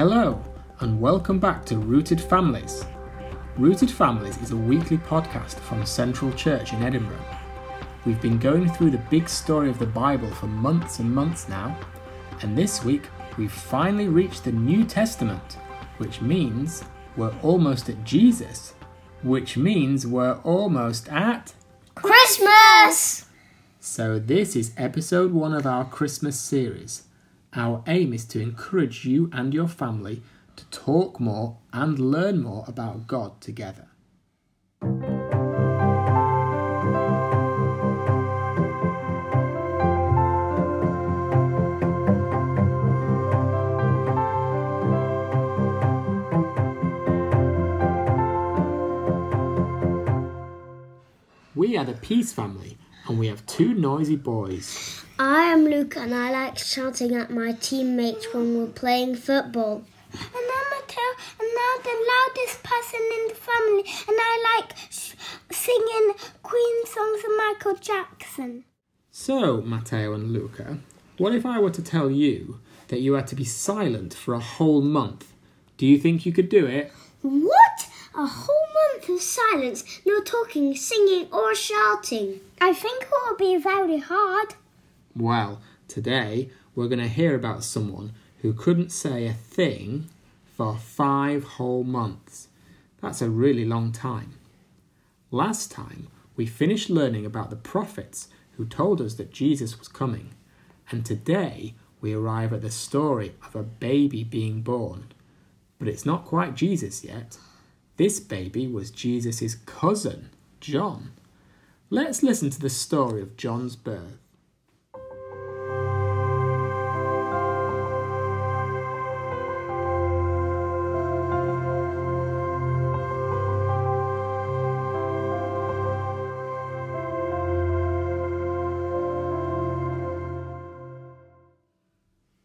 Hello, and welcome back to Rooted Families. Rooted Families is a weekly podcast from Central Church in Edinburgh. We've been going through the big story of the Bible for months and months now, and this week we've finally reached the New Testament, which means we're almost at Jesus, which means we're almost at. Christmas! So, this is episode one of our Christmas series. Our aim is to encourage you and your family to talk more and learn more about God together. We are the Peace family, and we have two noisy boys. I am Luke and I like shouting at my teammates when we're playing football. And I'm Mateo, and now the loudest person in the family, and I like sh- singing Queen songs of Michael Jackson. So, Matteo and Luca, what if I were to tell you that you had to be silent for a whole month? Do you think you could do it? What? A whole month of silence, no talking, singing, or shouting. I think it will be very hard. Well, today we're going to hear about someone who couldn't say a thing for five whole months. That's a really long time. Last time, we finished learning about the prophets who told us that Jesus was coming, and today we arrive at the story of a baby being born. But it's not quite Jesus yet. This baby was Jesus' cousin, John. Let's listen to the story of John's birth.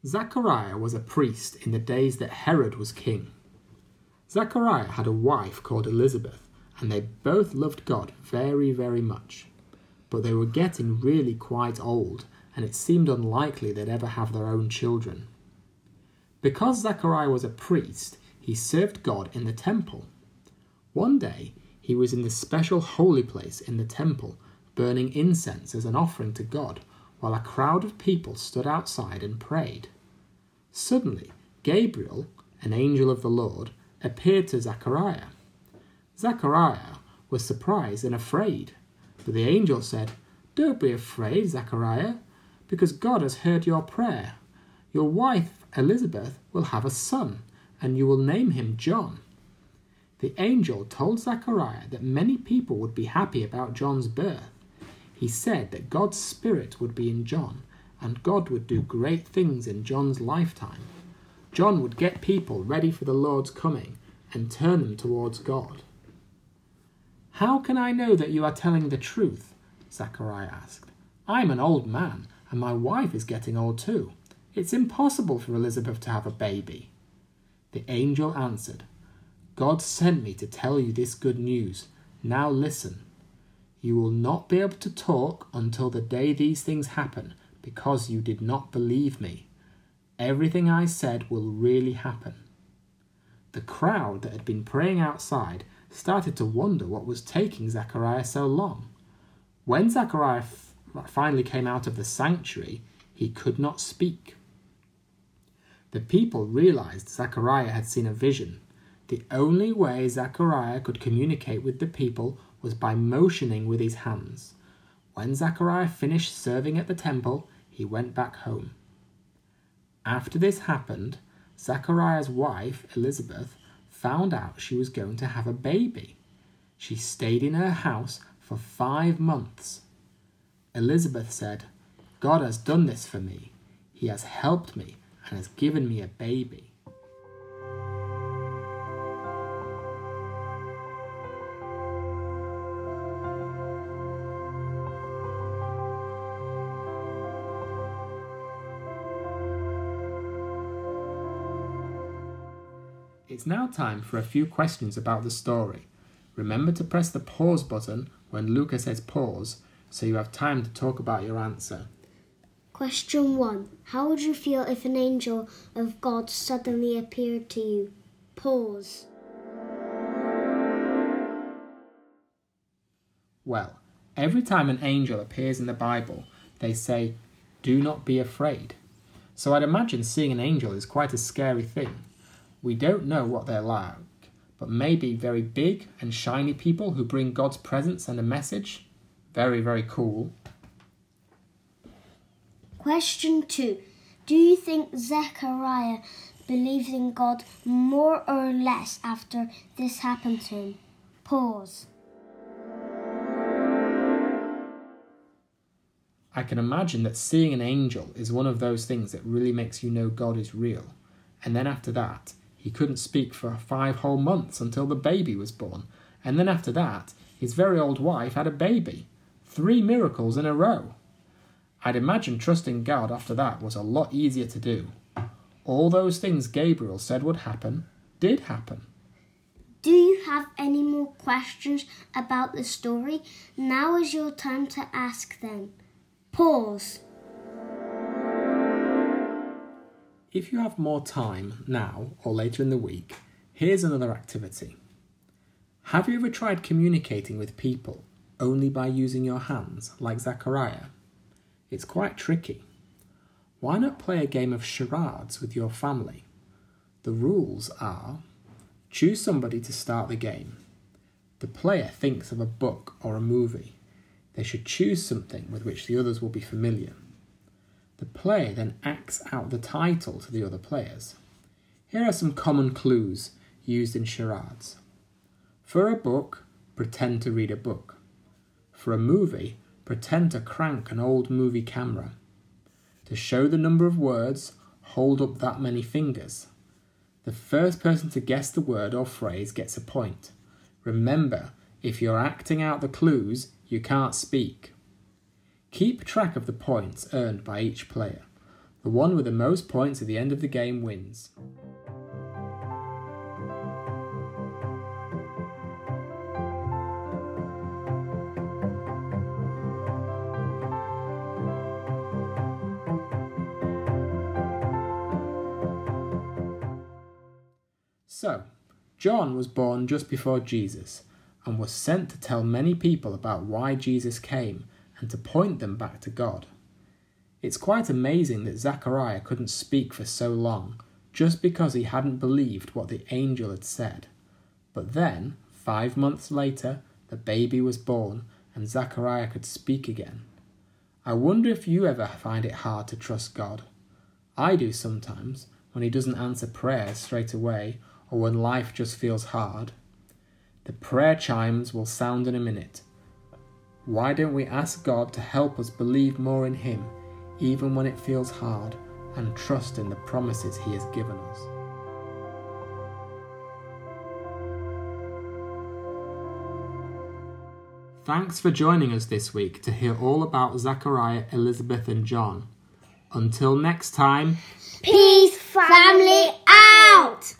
Zachariah was a priest in the days that Herod was king. Zachariah had a wife called Elizabeth, and they both loved God very, very much. But they were getting really quite old, and it seemed unlikely they'd ever have their own children. Because Zachariah was a priest, he served God in the temple. One day, he was in the special holy place in the temple, burning incense as an offering to God, while a crowd of people stood outside and prayed. Suddenly, Gabriel, an angel of the Lord, appeared to Zachariah. Zachariah was surprised and afraid, but the angel said, Don't be afraid, Zachariah, because God has heard your prayer. Your wife, Elizabeth, will have a son, and you will name him John. The angel told Zachariah that many people would be happy about John's birth. He said that God's Spirit would be in John, and God would do great things in John's lifetime. John would get people ready for the Lord's coming and turn them towards God. How can I know that you are telling the truth? Zachariah asked. I'm an old man, and my wife is getting old too. It's impossible for Elizabeth to have a baby. The angel answered, God sent me to tell you this good news. Now listen. You will not be able to talk until the day these things happen, because you did not believe me. Everything I said will really happen. The crowd that had been praying outside started to wonder what was taking Zachariah so long. When Zachariah f- finally came out of the sanctuary, he could not speak. The people realized Zachariah had seen a vision. The only way Zachariah could communicate with the people was by motioning with his hands. When Zachariah finished serving at the temple, he went back home. After this happened, Zachariah's wife, Elizabeth, found out she was going to have a baby. She stayed in her house for five months. Elizabeth said, God has done this for me. He has helped me and has given me a baby. It's now time for a few questions about the story. Remember to press the pause button when Luca says pause so you have time to talk about your answer. Question 1. How would you feel if an angel of God suddenly appeared to you? Pause. Well, every time an angel appears in the Bible, they say, Do not be afraid. So I'd imagine seeing an angel is quite a scary thing. We don't know what they're like, but maybe very big and shiny people who bring God's presence and a message. Very, very cool. Question 2. Do you think Zechariah believes in God more or less after this happened to him? Pause. I can imagine that seeing an angel is one of those things that really makes you know God is real. And then after that, he couldn't speak for five whole months until the baby was born. And then after that, his very old wife had a baby. Three miracles in a row. I'd imagine trusting God after that was a lot easier to do. All those things Gabriel said would happen did happen. Do you have any more questions about the story? Now is your time to ask them. Pause. If you have more time now or later in the week, here's another activity. Have you ever tried communicating with people only by using your hands, like Zachariah? It's quite tricky. Why not play a game of charades with your family? The rules are choose somebody to start the game. The player thinks of a book or a movie. They should choose something with which the others will be familiar. The player then acts out the title to the other players. Here are some common clues used in charades. For a book, pretend to read a book. For a movie, pretend to crank an old movie camera. To show the number of words, hold up that many fingers. The first person to guess the word or phrase gets a point. Remember, if you're acting out the clues, you can't speak. Keep track of the points earned by each player. The one with the most points at the end of the game wins. So, John was born just before Jesus and was sent to tell many people about why Jesus came and to point them back to God. It's quite amazing that Zachariah couldn't speak for so long just because he hadn't believed what the angel had said. But then, five months later, the baby was born and Zachariah could speak again. I wonder if you ever find it hard to trust God. I do sometimes when he doesn't answer prayers straight away or when life just feels hard. The prayer chimes will sound in a minute. Why don't we ask God to help us believe more in Him, even when it feels hard, and trust in the promises He has given us? Thanks for joining us this week to hear all about Zachariah, Elizabeth, and John. Until next time, Peace, family, out!